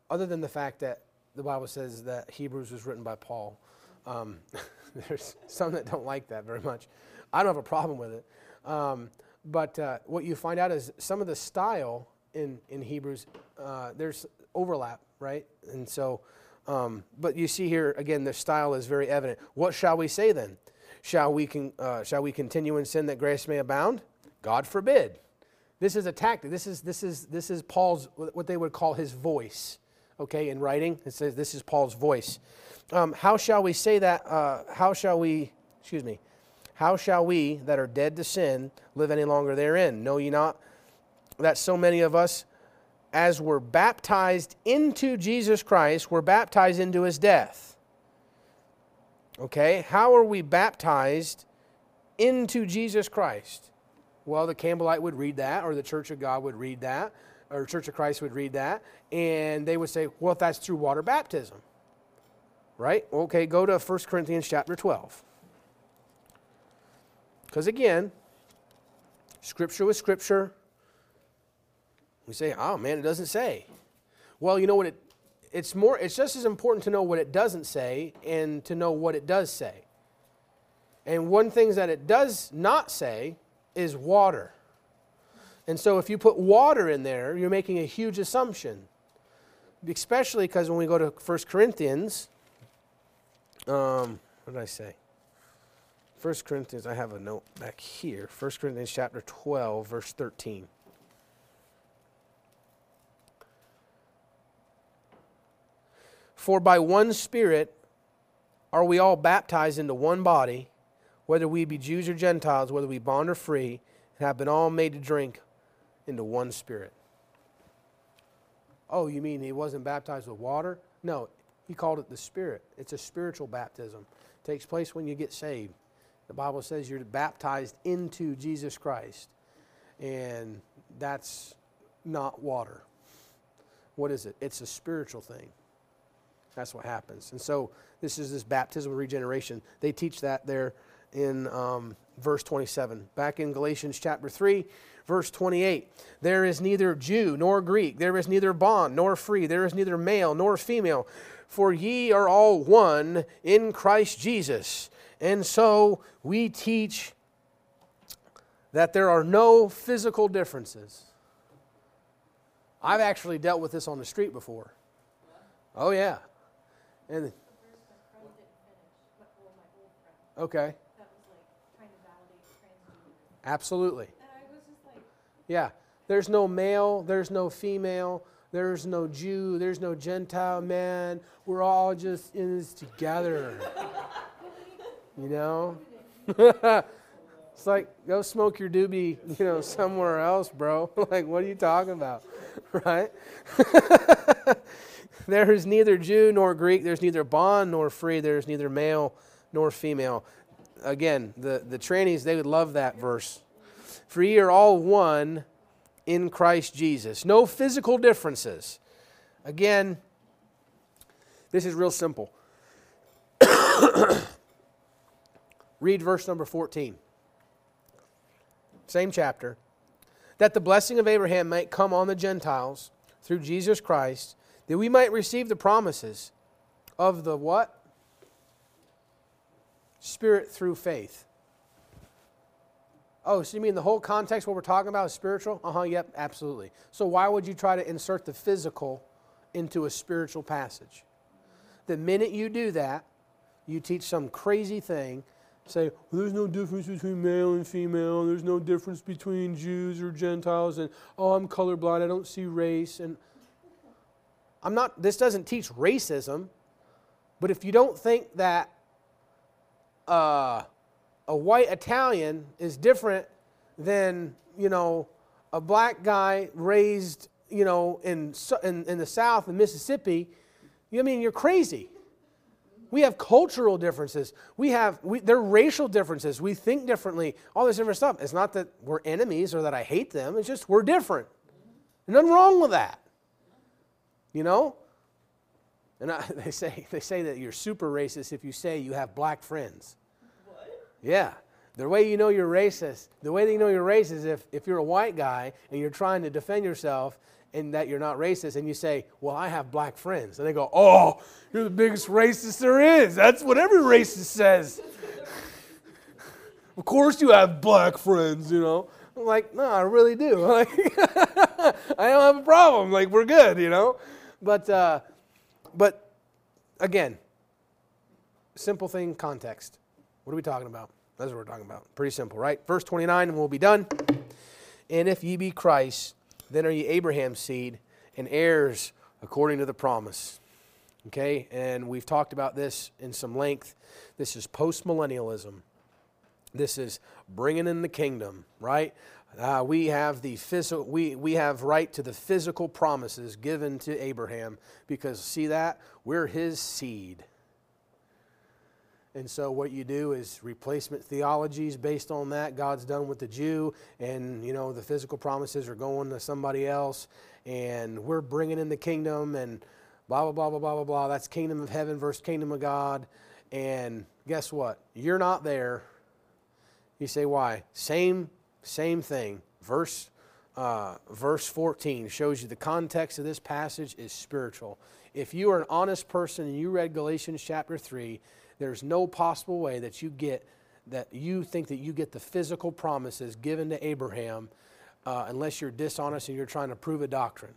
other than the fact that the Bible says that Hebrews was written by Paul, um, there's some that don't like that very much. I don't have a problem with it. Um, but uh, what you find out is some of the style in, in Hebrews, uh, there's overlap, right? And so, um, but you see here again, the style is very evident. What shall we say then? Shall we, con- uh, shall we continue in sin that grace may abound? God forbid. This is a tactic. This is, this is, this is Paul's, what they would call his voice. okay, in writing. It says this is Paul's voice. Um, how shall we say that? Uh, how shall we, excuse me, how shall we that are dead to sin live any longer therein? Know ye not that so many of us, as were baptized into Jesus Christ, were baptized into his death? Okay, how are we baptized into Jesus Christ? Well, the Campbellite would read that, or the Church of God would read that, or Church of Christ would read that, and they would say, well, that's through water baptism, right? Okay, go to 1 Corinthians chapter 12. Because again, Scripture with Scripture. We say, oh man, it doesn't say. Well, you know what it it's more it's just as important to know what it doesn't say and to know what it does say. And one thing that it does not say is water. And so if you put water in there, you're making a huge assumption. Especially because when we go to 1 Corinthians, um, what did I say? 1 Corinthians, I have a note back here. 1 Corinthians chapter 12, verse 13. For by one Spirit are we all baptized into one body, whether we be Jews or Gentiles, whether we bond or free, and have been all made to drink into one Spirit. Oh, you mean he wasn't baptized with water? No, he called it the Spirit. It's a spiritual baptism. It takes place when you get saved. The Bible says you're baptized into Jesus Christ. And that's not water. What is it? It's a spiritual thing. That's what happens. And so this is this baptism of regeneration. They teach that there in um, verse 27. Back in Galatians chapter 3, verse 28. There is neither Jew nor Greek, there is neither bond nor free, there is neither male nor female, for ye are all one in Christ Jesus. And so we teach that there are no physical differences. I've actually dealt with this on the street before. Oh, yeah. And okay. Absolutely. Yeah. There's no male, there's no female, there's no Jew, there's no Gentile man. We're all just in this together. you know? it's like, go smoke your doobie, you know, somewhere else, bro. like, what are you talking about? right? there is neither Jew nor Greek, there's neither bond nor free, there's neither male nor female. Again, the, the trannies, they would love that verse. For ye are all one in Christ Jesus. No physical differences. Again, this is real simple. Read verse number 14. Same chapter. That the blessing of Abraham might come on the Gentiles through Jesus Christ, that we might receive the promises of the what? Spirit through faith. Oh, so you mean the whole context what we're talking about is spiritual? Uh huh, yep, absolutely. So why would you try to insert the physical into a spiritual passage? The minute you do that, you teach some crazy thing say, well, there's no difference between male and female, there's no difference between Jews or Gentiles, and oh, I'm colorblind, I don't see race. And I'm not, this doesn't teach racism, but if you don't think that uh, a white Italian is different than, you know, a black guy raised, you know, in, in, in the South in Mississippi, you I mean you're crazy. We have cultural differences. We have, we, there are racial differences. We think differently, all this different stuff. It's not that we're enemies or that I hate them. It's just we're different. Nothing wrong with that. You know? And I, they, say, they say that you're super racist if you say you have black friends. What? Yeah. The way you know you're racist, the way that you know you're racist is if, if you're a white guy and you're trying to defend yourself and that you're not racist, and you say, Well, I have black friends. And they go, Oh, you're the biggest racist there is. That's what every racist says. of course you have black friends, you know. I'm like, no, I really do. Like, I don't have a problem. Like, we're good, you know. But, uh, but again, simple thing, context. What are we talking about? That's what we're talking about. Pretty simple, right? Verse 29, and we'll be done. And if ye be Christ, then are ye Abraham's seed and heirs according to the promise. Okay, and we've talked about this in some length. This is postmillennialism. This is bringing in the kingdom, right? Uh, we have the physical, we, we have right to the physical promises given to Abraham because see that we're his seed. And so what you do is replacement theologies based on that. God's done with the Jew, and you know the physical promises are going to somebody else, and we're bringing in the kingdom, and blah blah blah blah blah blah blah. That's kingdom of heaven versus kingdom of God. And guess what? You're not there. You say why? Same same thing. Verse uh, verse 14 shows you the context of this passage is spiritual. If you are an honest person and you read Galatians chapter 3, there's no possible way that you get that you think that you get the physical promises given to Abraham uh, unless you're dishonest and you're trying to prove a doctrine.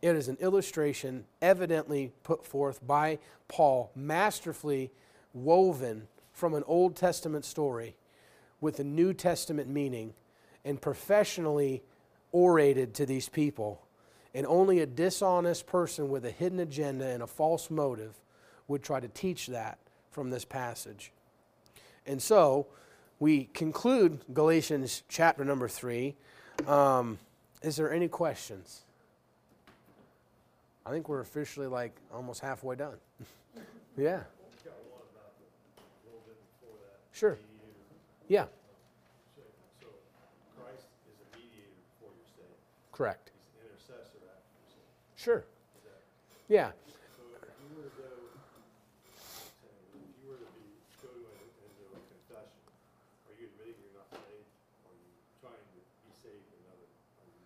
It is an illustration evidently put forth by Paul, masterfully woven from an Old Testament story with a New Testament meaning and professionally orated to these people. And only a dishonest person with a hidden agenda and a false motive would try to teach that from this passage. And so we conclude Galatians chapter number three. Um, is there any questions? I think we're officially like almost halfway done. yeah. Sure. Yeah. So Christ is a mediator before you're. Correct. He's an intercessor after you're. Sure. Is that, Yeah. so if you were to go, if you were to be, go to a- into a confession, are you admitting you're not saved? Are you trying to be saved another? Are you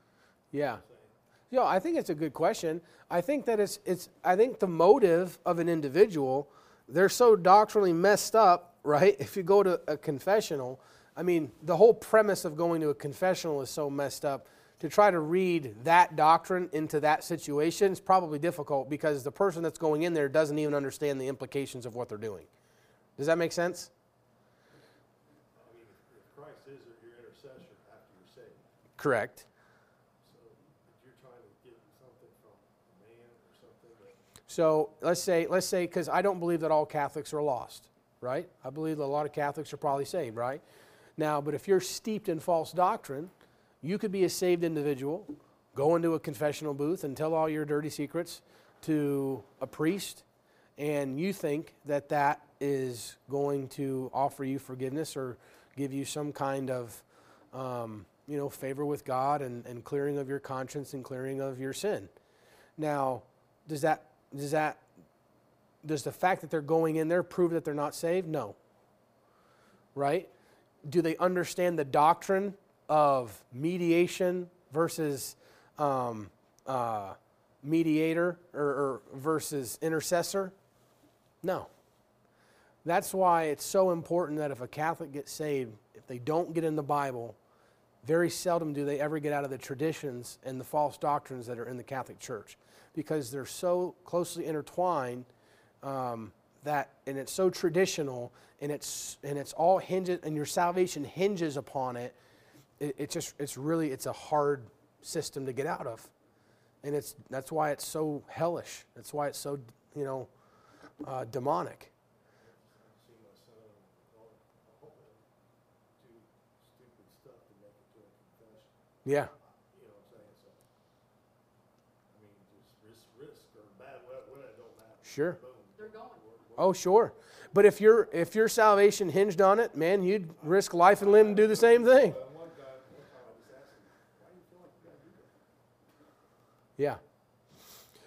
Yeah. saying? Yeah, I think it's a good question. I think that it's it's I think the motive of an individual, they're so doctrinally messed up, right? If you go to a confessional, I mean, the whole premise of going to a confessional is so messed up. To try to read that doctrine into that situation is probably difficult because the person that's going in there doesn't even understand the implications of what they're doing. Does that make sense? I mean, if Christ is your intercessor after you're saved, Correct. So let's say, let's say, because I don't believe that all Catholics are lost, right? I believe a lot of Catholics are probably saved, right? Now, but if you're steeped in false doctrine, you could be a saved individual, go into a confessional booth and tell all your dirty secrets to a priest, and you think that that is going to offer you forgiveness or give you some kind of, um, you know, favor with God and, and clearing of your conscience and clearing of your sin. Now, does that does that does the fact that they're going in there prove that they're not saved? No. Right? Do they understand the doctrine of mediation versus um, uh, mediator or, or versus intercessor? No. That's why it's so important that if a Catholic gets saved, if they don't get in the Bible, very seldom do they ever get out of the traditions and the false doctrines that are in the Catholic Church because they're so closely intertwined um, that, and it's so traditional, and it's and it's all hinges, and your salvation hinges upon it. It, just it's really it's a hard system to get out of, and it's that's why it's so hellish. That's why it's so you know uh, demonic. Yeah, sure. Boom. Oh, sure. But if your if your salvation hinged on it, man, you'd risk life and limb to do the same thing. Yeah.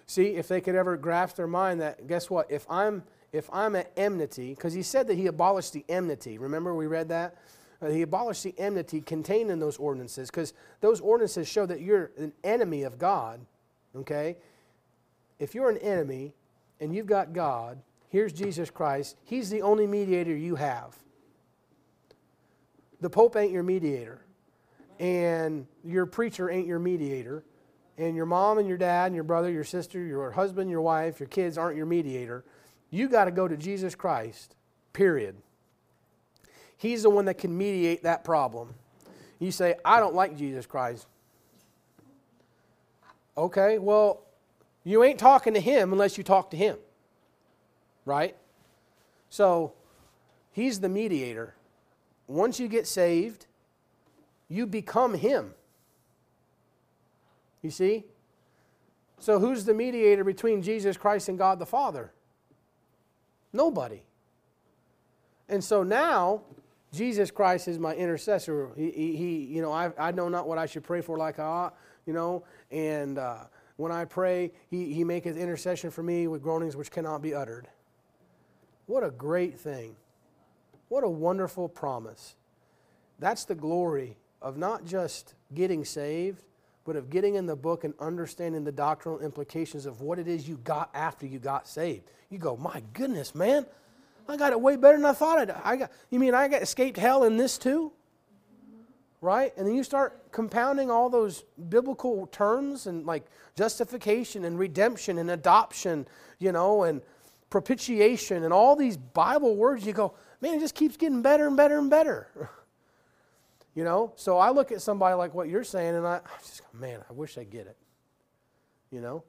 See, if they could ever grasp their mind that guess what? If I'm if I'm at enmity, because he said that he abolished the enmity. Remember we read that? Uh, he abolished the enmity contained in those ordinances, because those ordinances show that you're an enemy of God. Okay? If you're an enemy and you've got God, here's Jesus Christ, He's the only mediator you have. The Pope ain't your mediator, and your preacher ain't your mediator and your mom and your dad and your brother, your sister, your husband, your wife, your kids aren't your mediator. You got to go to Jesus Christ, period. He's the one that can mediate that problem. You say, I don't like Jesus Christ. Okay, well, You ain't talking to him unless you talk to him. Right? So, he's the mediator. Once you get saved, you become him. You see? So, who's the mediator between Jesus Christ and God the Father? Nobody. And so now, Jesus Christ is my intercessor. He, he, he you know, I, I know not what I should pray for like I ought, you know, and uh, when I pray, he, he maketh intercession for me with groanings which cannot be uttered. What a great thing. What a wonderful promise. That's the glory of not just getting saved, but of getting in the book and understanding the doctrinal implications of what it is you got after you got saved. You go, my goodness, man, I got it way better than I thought I'd. I got, you mean I got escaped hell in this too? Right? And then you start compounding all those biblical terms and like justification and redemption and adoption, you know, and propitiation and all these Bible words. You go, man, it just keeps getting better and better and better. You know, so I look at somebody like what you're saying, and I, I just go, man, I wish I get it. You know,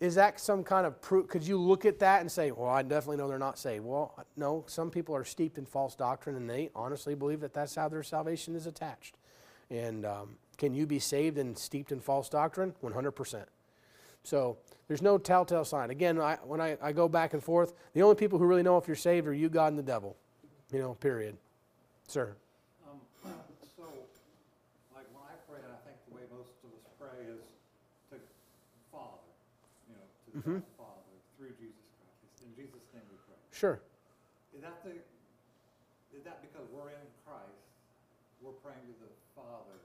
is that some kind of proof? Could you look at that and say, well, I definitely know they're not saved? Well, no, some people are steeped in false doctrine, and they honestly believe that that's how their salvation is attached. And um, can you be saved and steeped in false doctrine? 100%. So there's no telltale sign. Again, I, when I, I go back and forth, the only people who really know if you're saved are you, God, and the devil. You know, period. Sir. Um, so, like when I pray, I think the way most of us pray is to Father, you know, to Mhm. God the Father through Jesus Christ. In Jesus' name we pray. Sure. Is that the? Is that because we're in Christ, we're praying to the Father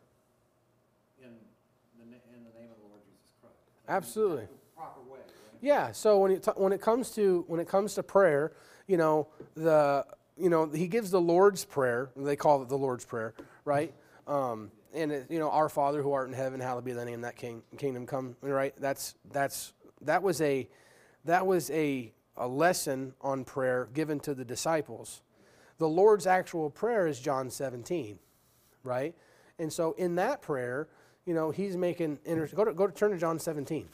in the na- in the name of the Lord Jesus Christ? I mean, Absolutely. proper way. Right? Yeah. So when it t- when it comes to when it comes to prayer, you know the you know he gives the Lord's prayer. They call it the Lord's prayer, right? Um, and it, you know, our Father who art in heaven, hallowed be thy name. That king, kingdom come. Right. That's that's that was a that was a a lesson on prayer given to the disciples. The Lord's actual prayer is John 17, right? And so in that prayer, you know, he's making inter- go to go to turn to John 17.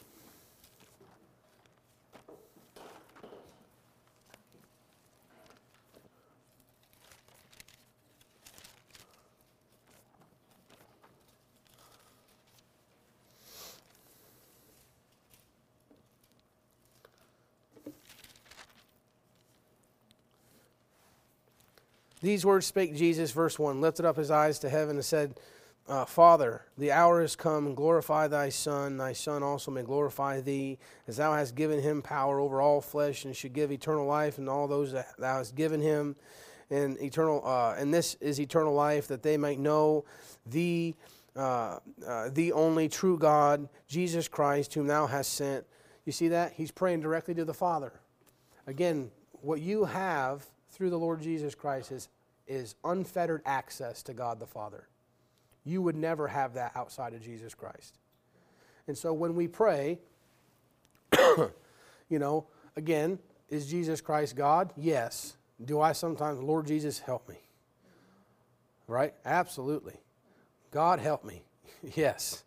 These words spake Jesus, verse 1, lifted up his eyes to heaven and said, uh, Father, the hour is come, glorify thy Son. Thy Son also may glorify thee, as thou hast given him power over all flesh, and should give eternal life and all those that thou hast given him. And eternal, uh, and this is eternal life, that they might know thee, uh, uh, the only true God, Jesus Christ, whom thou hast sent. You see that? He's praying directly to the Father. Again, what you have through the Lord Jesus Christ is, is unfettered access to God the Father. You would never have that outside of Jesus Christ. And so when we pray, you know, again, is Jesus Christ God? Yes. Do I sometimes, Lord Jesus, help me? Right? Absolutely. God, help me. yes.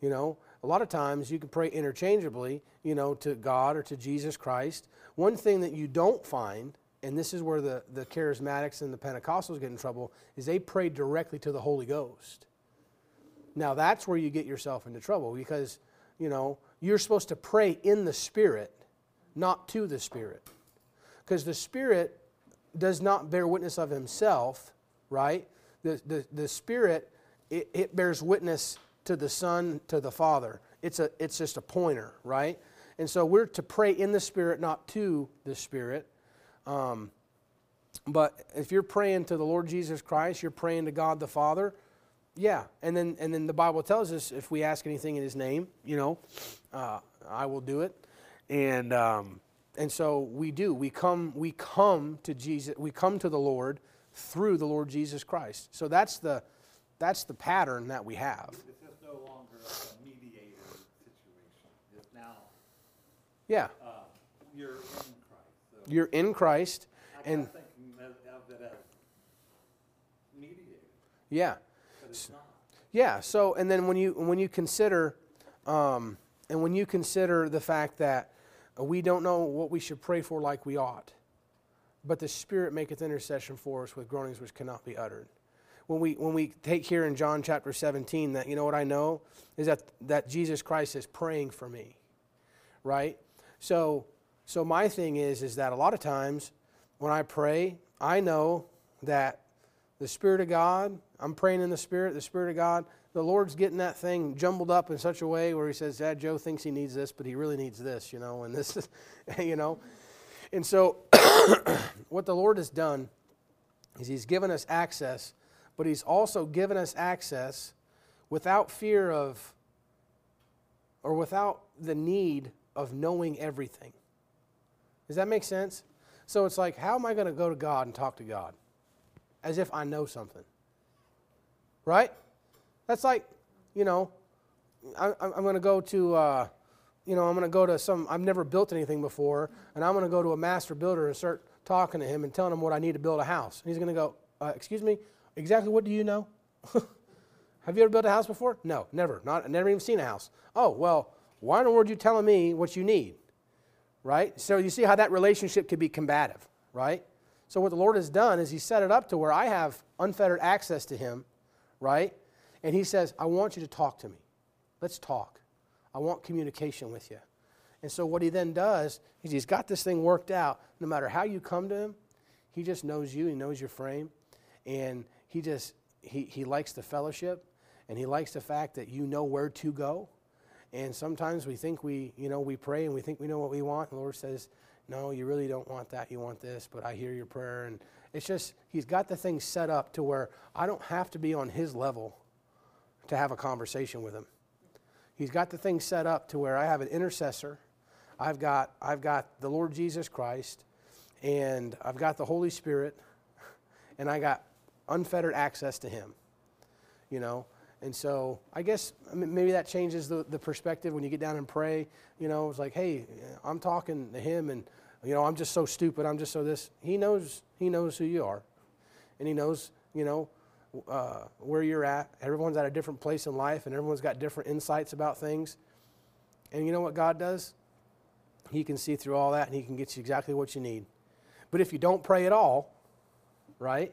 You know, a lot of times you can pray interchangeably, you know, to God or to Jesus Christ. One thing that you don't find, and this is where the, the charismatics and the Pentecostals get in trouble, is they pray directly to the Holy Ghost. Now that's where you get yourself into trouble because, you know, you're supposed to pray in the Spirit, not to the Spirit. Because the Spirit does not bear witness of himself, right? The, the, the Spirit, it, it bears witness to the Son, to the Father. It's, a, it's just a pointer, right? And so we're to pray in the Spirit, not to the Spirit. Um, but if you're praying to the Lord Jesus Christ, you're praying to God the Father. Yeah, and then and then the Bible tells us if we ask anything in His name, you know, uh, I will do it, and um, and so we do. We come we come to Jesus. We come to the Lord through the Lord Jesus Christ. So that's the that's the pattern that we have. It's just no longer a mediator situation. It's now Yeah, uh, you're in you're in Christ, I and kept of of it as mediator, yeah. but it's not. Yeah. So, and then when you when you consider, um, and when you consider the fact that we don't know what we should pray for like we ought, but the Spirit maketh intercession for us with groanings which cannot be uttered. When we, when we take here in John chapter 17, that you know what I know is that, that Jesus Christ is praying for me, right? So, so my thing is, is that a lot of times when I pray, I know that the Spirit of God, I'm praying in the Spirit, the Spirit of God, the Lord's getting that thing jumbled up in such a way where He says, Dad, Joe thinks he needs this, but he really needs this, you know, and this is, you know. And so, what the Lord has done is He's given us access, but He's also given us access without fear of, or without the need of knowing everything. Does that make sense? So it's like, how am I going to go to God and talk to God? As if I know something. Right? That's like, you know, I, I'm going to go to, uh, you know, I'm going to go to some, I've never built anything before, and I'm going to go to a master builder and start talking to him and telling him what I need to build a house. And he's going to go, uh, Excuse me, exactly what do you know? Have you ever built a house before? No, never. Not, never even seen a house. Oh, well, why in the world are you telling me what you need? Right? So you see how that relationship could be combative, right? So what the Lord has done is He set it up to where I have unfettered access to Him, right? And He says, I want you to talk to me. Let's talk. I want communication with you. And so what He then does is He's got this thing worked out. No matter how you come to Him, He just knows you, He knows your frame, and He just, He, he likes the fellowship, and He likes the fact that you know where to go. And sometimes we think we, you know, we pray and we think we know what we want. And the Lord says, no, you really don't want that. You want this, but I hear your prayer. And it's just, He's got the thing set up to where I don't have to be on His level to have a conversation with Him. He's got the thing set up to where I have an intercessor. I've got, I've got the Lord Jesus Christ, and I've got the Holy Spirit, and I got unfettered access to Him. You know, and so I guess maybe that changes the, the perspective when you get down and pray. You know, it's like, hey, I'm talking to him, and you know, I'm just so stupid. I'm just so this. He knows. He knows who you are, and he knows. You know, uh, where you're at. Everyone's at a different place in life, and everyone's got different insights about things. And you know what God does? He can see through all that, and He can get you exactly what you need. But if you don't pray at all, right,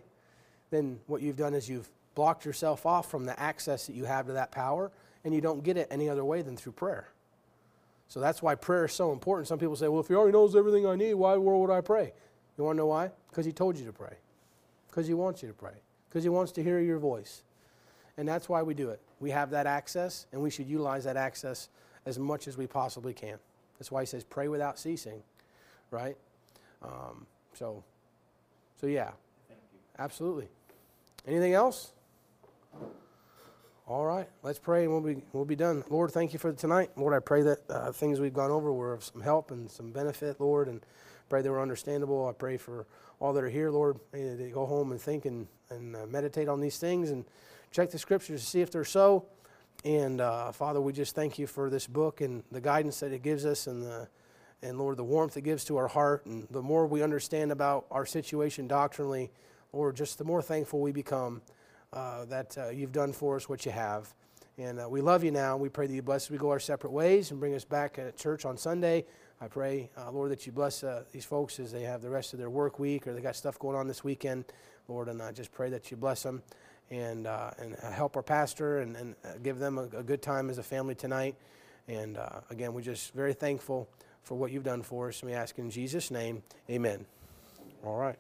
then what you've done is you've blocked yourself off from the access that you have to that power, and you don't get it any other way than through prayer. So that's why prayer is so important. Some people say, well, if he already knows everything I need, why would I pray? You want to know why? Because he told you to pray. Because he wants you to pray. Because he wants to hear your voice. And that's why we do it. We have that access, and we should utilize that access as much as we possibly can. That's why he says, pray without ceasing, right? Um, so, so yeah, Thank you. absolutely. Anything else? All right, let's pray and we'll be, we'll be done. Lord, thank you for tonight. Lord, I pray that uh, things we've gone over were of some help and some benefit, Lord, and pray they were understandable. I pray for all that are here, Lord, may they go home and think and, and uh, meditate on these things and check the scriptures to see if they're so. And uh, Father, we just thank you for this book and the guidance that it gives us and the, and Lord, the warmth it gives to our heart. And the more we understand about our situation doctrinally, Lord, just the more thankful we become uh, that uh, you've done for us what you have. And uh, we love you now. We pray that you bless us. We go our separate ways and bring us back at church on Sunday. I pray, uh, Lord, that you bless uh, these folks as they have the rest of their work week or they got stuff going on this weekend, Lord. And I just pray that you bless them and, uh, and help our pastor and, and give them a, a good time as a family tonight. And again, we're just very thankful for what you've done for us. And we ask in Jesus' name, amen. All right.